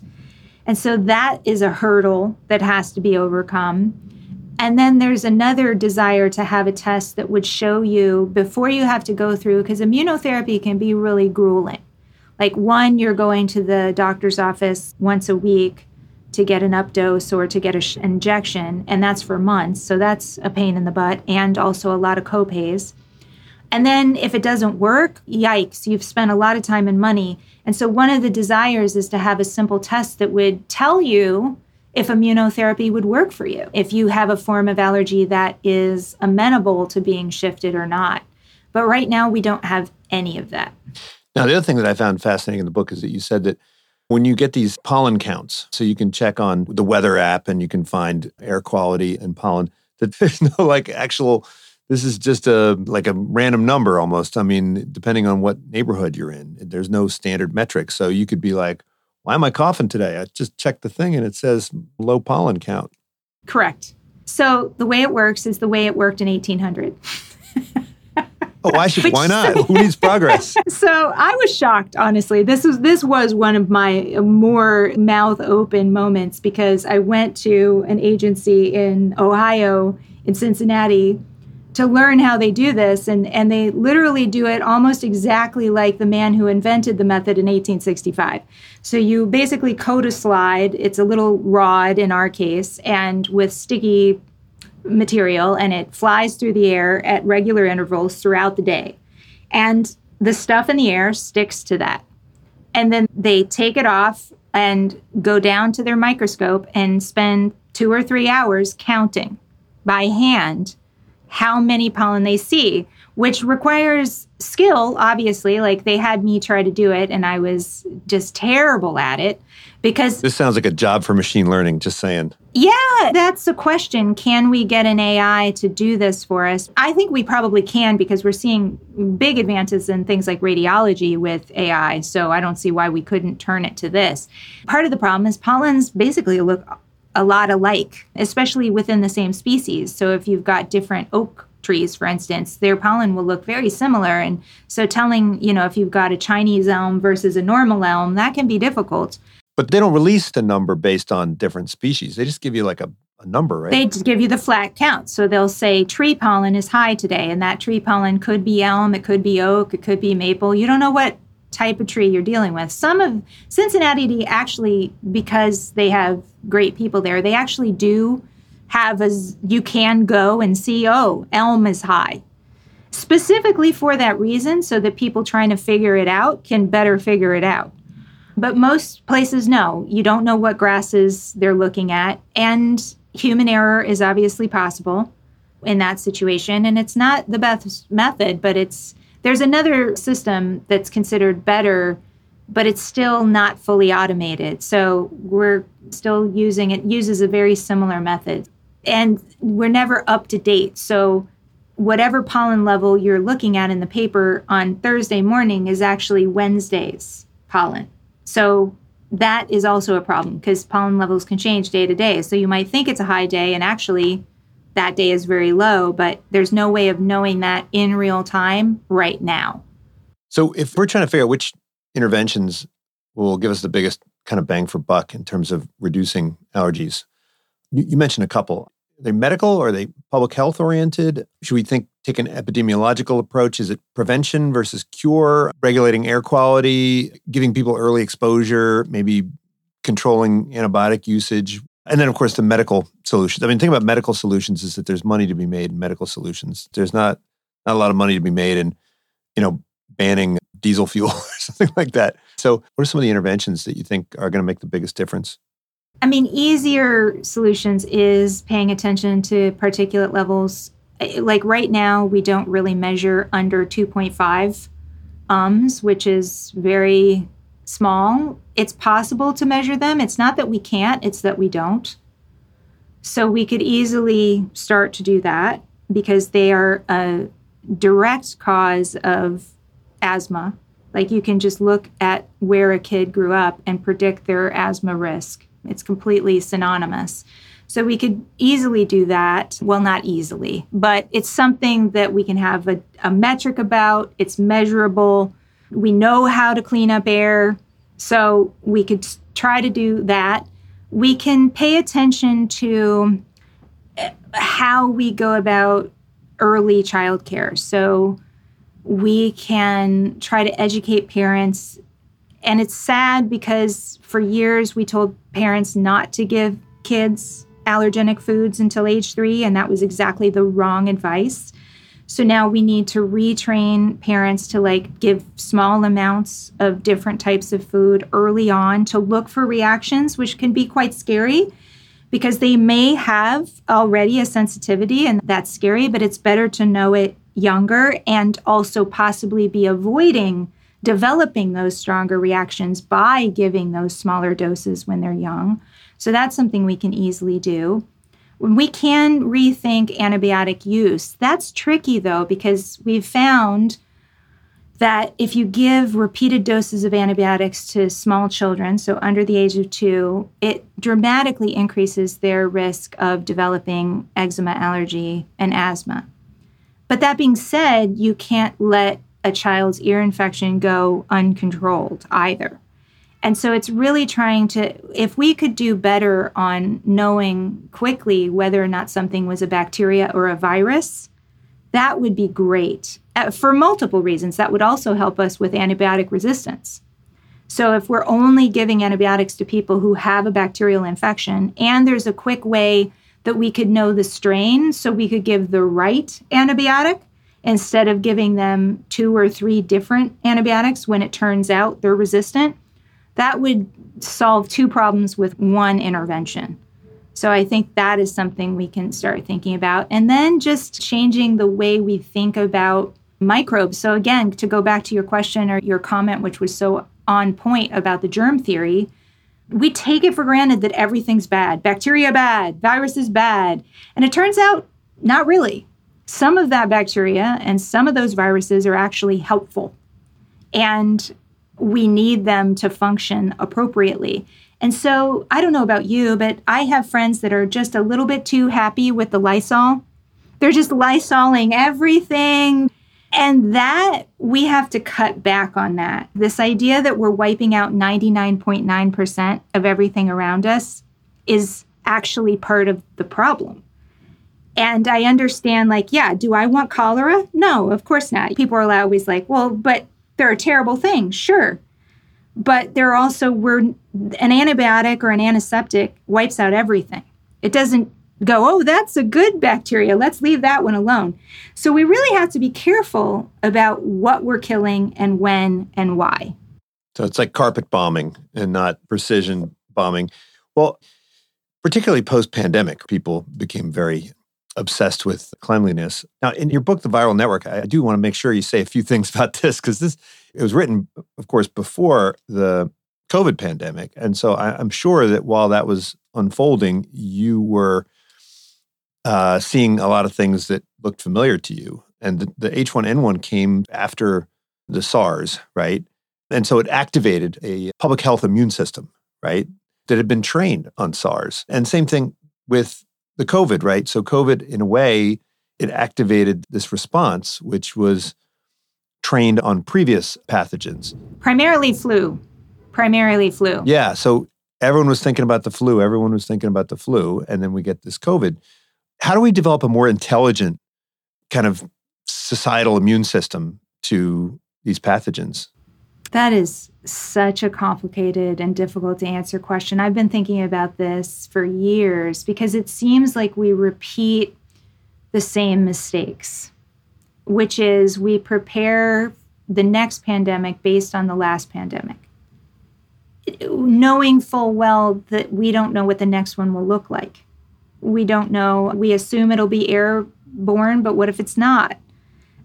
And so that is a hurdle that has to be overcome. And then there's another desire to have a test that would show you before you have to go through, because immunotherapy can be really grueling. Like, one, you're going to the doctor's office once a week to get an updose or to get an sh- injection, and that's for months. So that's a pain in the butt and also a lot of copays. And then if it doesn't work, yikes, you've spent a lot of time and money. And so one of the desires is to have a simple test that would tell you if immunotherapy would work for you, if you have a form of allergy that is amenable to being shifted or not. But right now, we don't have any of that.
Now, the other thing that I found fascinating in the book is that you said that when you get these pollen counts, so you can check on the weather app and you can find air quality and pollen, that there's no like actual this is just a like a random number almost. I mean, depending on what neighborhood you're in, there's no standard metric. So you could be like, why am I coughing today? I just checked the thing and it says low pollen count.
Correct. So the way it works is the way it worked in 1800.
Oh, why should? why not? Who needs progress?
So I was shocked, honestly. This was this was one of my more mouth open moments because I went to an agency in Ohio, in Cincinnati, to learn how they do this, and and they literally do it almost exactly like the man who invented the method in 1865. So you basically coat a slide. It's a little rod in our case, and with sticky material and it flies through the air at regular intervals throughout the day. And the stuff in the air sticks to that. And then they take it off and go down to their microscope and spend two or three hours counting by hand how many pollen they see, which requires skill, obviously. Like they had me try to do it, and I was just terrible at it because.
This sounds like a job for machine learning, just saying.
Yeah, that's the question. Can we get an AI to do this for us? I think we probably can because we're seeing big advances in things like radiology with AI. So I don't see why we couldn't turn it to this. Part of the problem is pollens basically look a lot alike, especially within the same species. So if you've got different oak trees, for instance, their pollen will look very similar. And so telling, you know, if you've got a Chinese elm versus a normal elm, that can be difficult.
But they don't release the number based on different species. They just give you like a, a number, right?
They just give you the flat count. So they'll say tree pollen is high today, and that tree pollen could be elm, it could be oak, it could be maple. You don't know what type of tree you're dealing with. Some of Cincinnati actually, because they have great people there, they actually do have as you can go and see, oh, elm is high. Specifically for that reason, so that people trying to figure it out can better figure it out. But most places, no, you don't know what grasses they're looking at. And human error is obviously possible in that situation. And it's not the best method, but it's there's another system that's considered better, but it's still not fully automated. So we're still using it, uses a very similar method. And we're never up to date. So whatever pollen level you're looking at in the paper on Thursday morning is actually Wednesday's pollen. So that is also a problem because pollen levels can change day to day. So you might think it's a high day, and actually, that day is very low, but there's no way of knowing that in real time right now.
So if we're trying to figure out which interventions will give us the biggest kind of bang for buck in terms of reducing allergies, you, you mentioned a couple. Are they medical or are they public health oriented? Should we think take an epidemiological approach? Is it prevention versus cure, regulating air quality, giving people early exposure, maybe controlling antibiotic usage? And then, of course, the medical solutions. I mean, the thing about medical solutions is that there's money to be made in medical solutions. There's not not a lot of money to be made in, you know, banning diesel fuel or something like that. So, what are some of the interventions that you think are going to make the biggest difference?
I mean, easier solutions is paying attention to particulate levels. Eh, like right now, we don't really measure under 2.5 ums, which is very small. It's possible to measure them. It's not that we can't, it's that we don't. So we could easily start to do that because they are a direct cause of asthma. Like you can just look at where a kid grew up and predict their asthma risk. It's completely synonymous. So we could easily do that. Well, not easily, but it's something that we can have a, a metric about. It's measurable. We know how to clean up air. So we could try to do that. We can pay attention to eh, how we go about early childcare. So we can try to educate parents. And it's sad because for years we told parents not to give kids allergenic foods until age three, and that was exactly the wrong advice. So now we need to retrain parents to like give small amounts of different types of food early on to look for reactions, which can be quite scary because they may have already a sensitivity and that's scary, but it's better to know it younger and also possibly be avoiding developing those stronger reactions by giving those smaller doses when they're young. So that's something we can easily do. We can rethink antibiotic use. That's tricky though, because we've found that if you give repeated doses of antibiotics to small children, so under the age of two, it dramatically increases their risk of developing eczema allergy and asthma. But that being said, you can't let a child's ear infection go uncontrolled either. And so it's really trying to, if we could do better on knowing quickly whether or not something was a bacteria or a virus, that would be great uh, for multiple reasons. That would also help us with antibiotic resistance. So if we're only giving antibiotics to people who have a bacterial infection, and there's a quick way that we could know the strain, so we could give the right antibiotic instead of giving them two or three different antibiotics when it turns out they're resistant that would solve two problems with one intervention. So I think that is something we can start thinking about. And then just changing the way we think about microbes. So, again, to go back to your question or your comment, which was so on point about the germ theory, we take it for granted that everything's bad. Bacteria bad, virus is bad. And it turns out not really. Some of that bacteria and some of those viruses are actually helpful. And we need them to function appropriately. And so I don't know about you, but I have friends that are just a little bit too happy with the Lysol. They're just Lysoling everything. And that we have to cut back on that. This idea that we're wiping out 99.9% of everything around us is actually part of the problem. And I understand, like, yeah, do I want cholera? No, of course not. People are always like, well, but they're a terrible thing. sure. But they're also where an antibiotic or an antiseptic wipes out everything. It doesn't go, oh, that's a good bacteria. Let's leave that one alone. So we really have to be careful about what we're killing and when and why.
So it's like carpet bombing and not precision bombing. Well, particularly post pandemic, people became very obsessed with cleanliness. Now, in your book, The Viral Network, I do want to make sure you say a few things about this because this it was written, of course, before the COVID pandemic, and so I, am sure that while that was unfolding, you were uh, seeing a lot of things that looked familiar to you. And the, the H1N1 came after the SARS, right? And so it activated a public health immune system, right? That had been trained on SARS. And same thing with the COVID, right? So, COVID, in a way, it activated this response, which was trained on previous pathogens.
Primarily flu. Primarily flu.
Yeah. So, everyone was thinking about the flu. Everyone was thinking about the flu. And then we get this COVID. How do we develop a more intelligent kind of societal immune system to these pathogens?
That is such a complicated and difficult to answer question. I've been thinking about this for years because it seems like we repeat the same mistakes, which is we prepare the next pandemic based on the last pandemic. knowing full well that we don't know what the next one will look like. We don't know. We assume it'll be airborne, but what if it's not?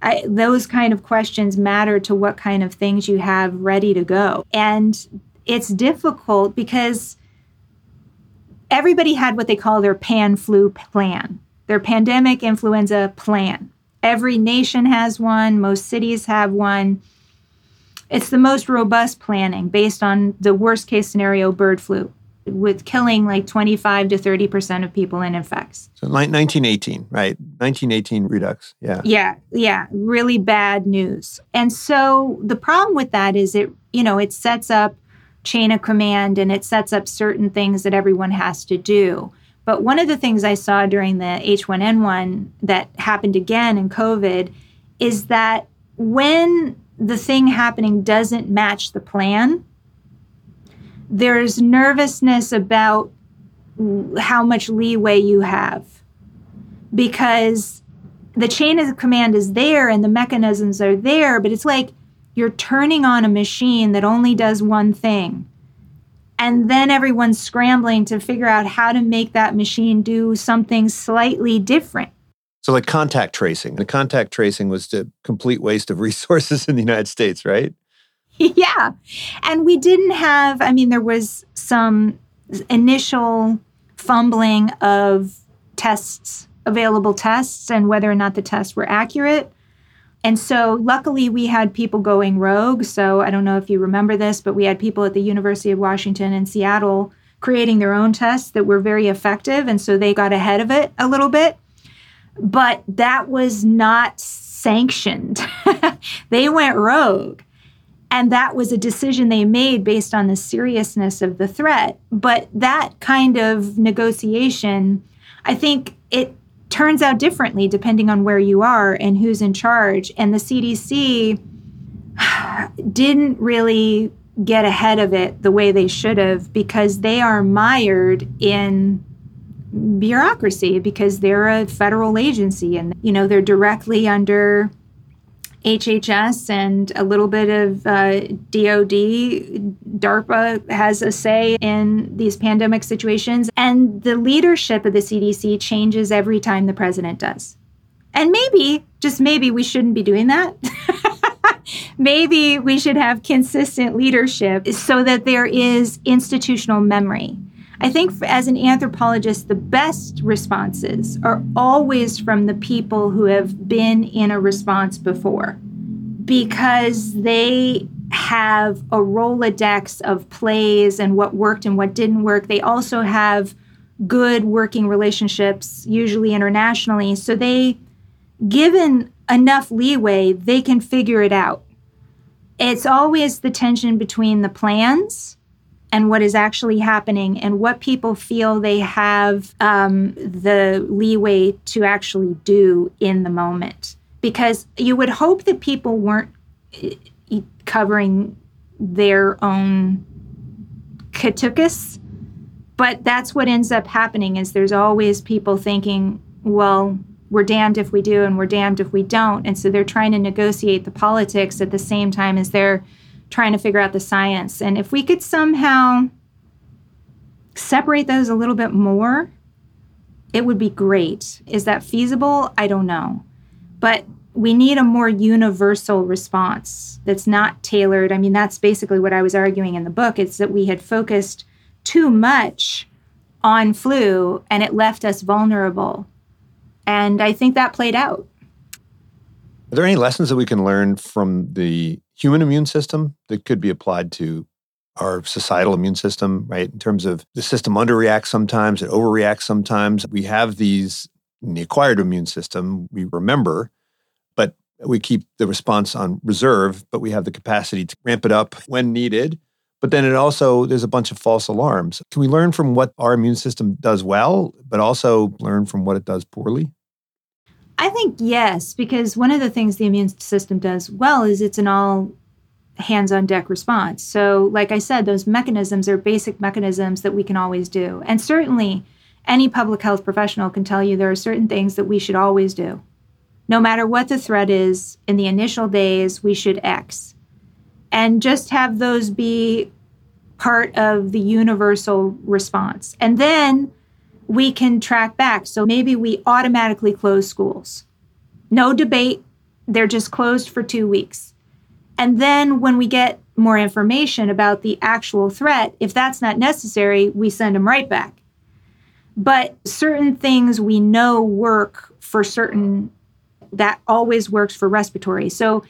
I, those kind of questions matter to what kind of things you have ready to go. And it's difficult because everybody had what they call their pan flu plan, their pandemic influenza plan. Every nation has one, most cities have one. It's the most robust planning based on the worst case scenario bird flu with killing like 25 to 30% of people in effects.
So 1918, right? 1918 redux. Yeah.
Yeah. Yeah. Really bad news. And so the problem with that is it, you know, it sets up chain of command and it sets up certain things that everyone has to do. But one of the things I saw during the H1N1 that happened again in COVID is that when the thing happening doesn't match the plan, there's nervousness about how much leeway you have because the chain of command is there and the mechanisms are there, but it's like you're turning on a machine that only does one thing. And then everyone's scrambling to figure out how to make that machine do something slightly different.
So, like contact tracing. The contact tracing was a complete waste of resources in the United States, right?
yeah. And we didn't have, I mean, there was some initial fumbling of tests, available tests, and whether or not the tests were accurate. And so, luckily, we had people going rogue. So, I don't know if you remember this, but we had people at the University of Washington in Seattle creating their own tests that were very effective. And so, they got ahead of it a little bit. But that was not sanctioned, they went rogue. And that was a decision they made based on the seriousness of the threat. But that kind of negotiation, I think it turns out differently depending on where you are and who's in charge. And the CDC didn't really get ahead of it the way they should have because they are mired in bureaucracy because they're a federal agency and you know they're directly under HHS and a little bit of uh, DOD. DARPA has a say in these pandemic situations. And the leadership of the CDC changes every time the president does. And maybe, just maybe, we shouldn't be doing that. maybe we should have consistent leadership so that there is institutional memory. I think as an anthropologist, the best responses are always from the people who have been in a response before because they have a Rolodex of plays and what worked and what didn't work. They also have good working relationships, usually internationally. So they, given enough leeway, they can figure it out. It's always the tension between the plans and what is actually happening and what people feel they have um, the leeway to actually do in the moment. Because you would hope that people weren't eh, covering their own katukas, but that's what ends up happening is there's always people thinking, well, we're damned if we do and we're damned if we don't. And so they're trying to negotiate the politics at the same time as they're trying to figure out the science. And if we could somehow separate those a little bit more, it would be great. Is that feasible? I don't know. But we need a more universal response that's not tailored. I mean, that's basically what I was arguing in the book. It's that we had focused too much on flu and it left us vulnerable. And I think that played out.
Are there any lessons that we can learn from the human immune system that could be applied to our societal immune system, right? In terms of the system underreacts sometimes, it overreacts sometimes. We have these in the acquired immune system, we remember, but we keep the response on reserve, but we have the capacity to ramp it up when needed. But then it also, there's a bunch of false alarms. Can we learn from what our immune system does well, but also learn from what it does poorly?
I think yes, because one of the things the immune system does well is it's an all hands on deck response. So, like I said, those mechanisms are basic mechanisms that we can always do. And certainly, any public health professional can tell you there are certain things that we should always do. No matter what the threat is, in the initial days, we should X. And just have those be part of the universal response. And then we can track back. So maybe we automatically close schools. No debate, they're just closed for two weeks. And then when we get more information about the actual threat, if that's not necessary, we send them right back. But certain things we know work for certain, that always works for respiratory. So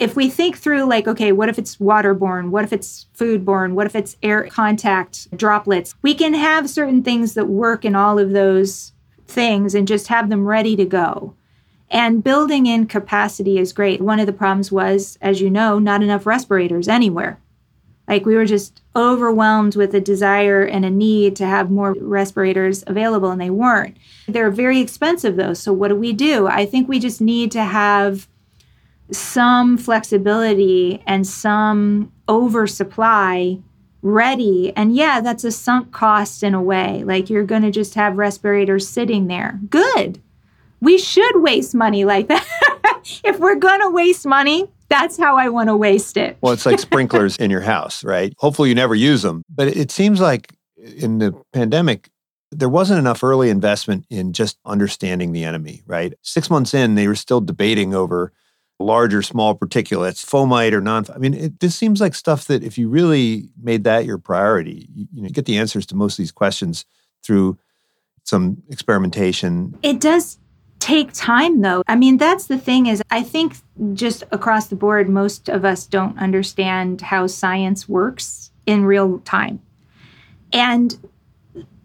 if we think through, like, okay, what if it's waterborne? What if it's foodborne? What if it's air contact droplets? We can have certain things that work in all of those things and just have them ready to go. And building in capacity is great. One of the problems was, as you know, not enough respirators anywhere. Like we were just overwhelmed with a desire and a need to have more respirators available, and they weren't. They're very expensive, though. So, what do we do? I think we just need to have some flexibility and some oversupply ready. And yeah, that's a sunk cost in a way. Like you're going to just have respirators sitting there. Good. We should waste money like that. if we're going to waste money, that's how I want to waste it.
Well, it's like sprinklers in your house, right? Hopefully you never use them. But it seems like in the pandemic, there wasn't enough early investment in just understanding the enemy, right? Six months in, they were still debating over large or small particulates, fomite or non. I mean, it, this seems like stuff that if you really made that your priority, you, you know, you get the answers to most of these questions through some experimentation.
It does take time though. I mean, that's the thing is I think just across the board most of us don't understand how science works in real time. And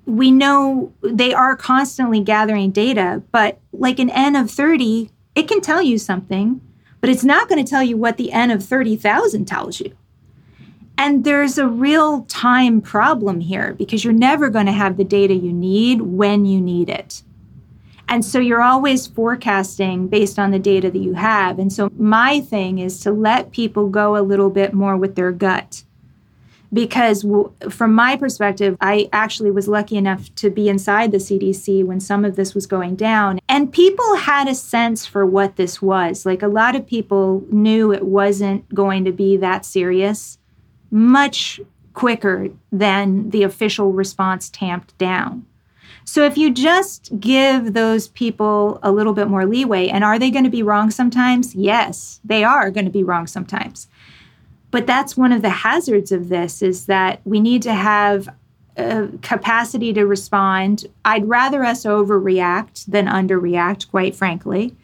we know they are constantly gathering data, but like an N of 30, it can tell you something but it's not going to tell you what the N of 30,000 tells you. And there's a real time problem here because you're never going to have the data you need when you need it. And so you're always forecasting based on the data that you have. And so my thing is to let people go a little bit more with their gut because from my perspective i actually was lucky enough to be inside the cdc when some of this was going down. And people had a sense for what this was. Like a lot of people knew it wasn't going to be that serious much quicker than the official response tamped down. So if you just give those people a little bit more leeway and are they going to be wrong sometimes? Yes they are going to be wrong sometimes but that's one of the hazards of this is that we need to have a capacity to respond. I'd rather us overreact than underreact, quite frankly.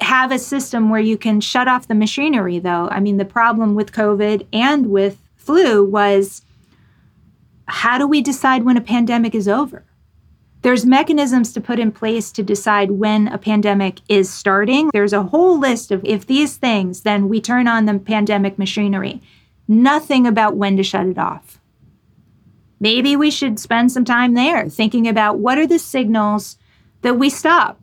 Have a system where you can shut off the machinery, though. I mean, the problem with COVID and with flu was how do we decide when a pandemic is over? There's mechanisms to put in place to decide when a pandemic is starting. There's a whole list of if these things, then we turn on the pandemic machinery. Nothing about when to shut it off. Maybe we should spend some time there thinking about what are the signals that we stop.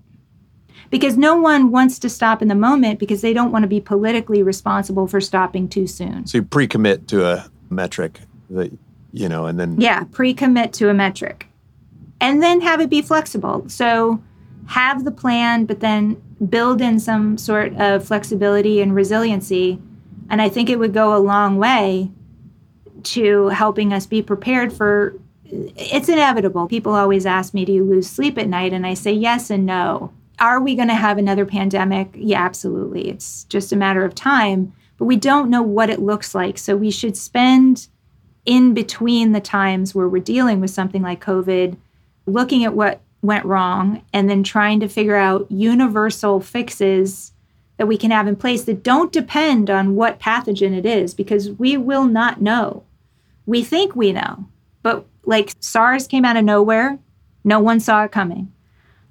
Because no one wants to stop in the moment because they don't want to be politically responsible for stopping too soon.
So you pre commit to a metric that, you know, and then.
Yeah, pre commit to a metric and then have it be flexible. So have the plan, but then build in some sort of flexibility and resiliency. And I think it would go a long way to helping us be prepared for it's inevitable. People always ask me, Do you lose sleep at night? And I say yes and no. Are we going to have another pandemic? Yeah, absolutely. It's just a matter of time, but we don't know what it looks like. So we should spend in between the times where we're dealing with something like COVID looking at what went wrong and then trying to figure out universal fixes that we can have in place that don't depend on what pathogen it is because we will not know. We think we know, but like SARS came out of nowhere, no one saw it coming.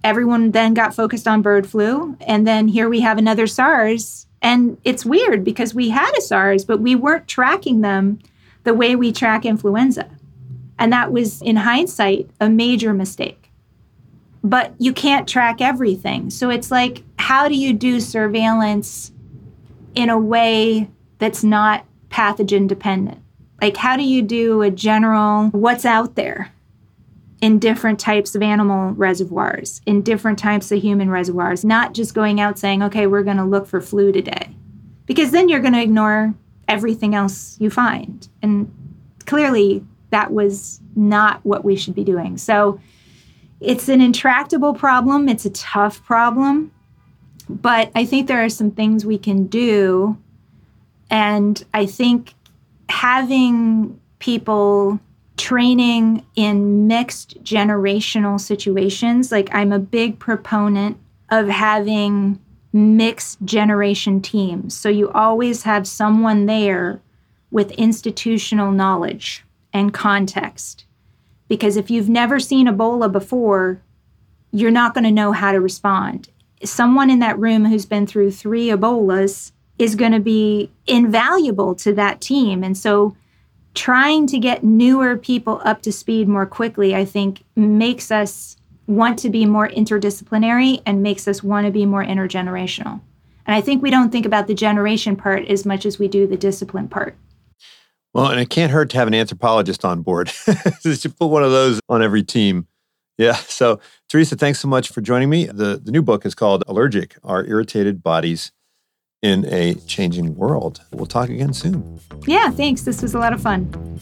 Everyone then got focused on bird flu, and then here we have another SARS. And it's weird because we had a SARS, but we weren't tracking them the way we track influenza. And that was, in hindsight, a major mistake. But you can't track everything. So it's like, how do you do surveillance in a way that's not pathogen dependent? Like, how do you do a general what's out there in different types of animal reservoirs, in different types of human reservoirs, not just going out saying, okay, we're going to look for flu today? Because then you're going to ignore everything else you find. And clearly, that was not what we should be doing. So it's an intractable problem, it's a tough problem, but I think there are some things we can do. And I think having people training in mixed generational situations, like I'm a big proponent of having mixed generation teams. So you always have someone there with institutional knowledge and context. Because if you've never seen Ebola before, you're not going to know how to respond. Someone in that room who's been through three Ebolas is going to be invaluable to that team. And so trying to get newer people up to speed more quickly, I think, makes us want to be more interdisciplinary and makes us want to be more intergenerational. And I think we don't think about the generation part as much as we do the discipline part.
Well, and it can't hurt to have an anthropologist on board. Just put one of those on every team. Yeah. So, Theresa, thanks so much for joining me. The, the new book is called Allergic Our Irritated Bodies in a Changing World. We'll talk again soon.
Yeah, thanks. This was a lot of fun.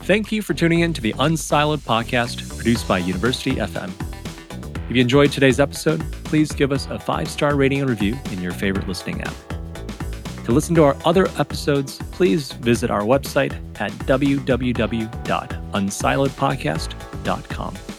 Thank you for tuning in to the Unsiloed podcast produced by University FM. If you enjoyed today's episode, please give us a five star rating and review in your favorite listening app. To listen to our other episodes, please visit our website at www.unsiloedpodcast.com.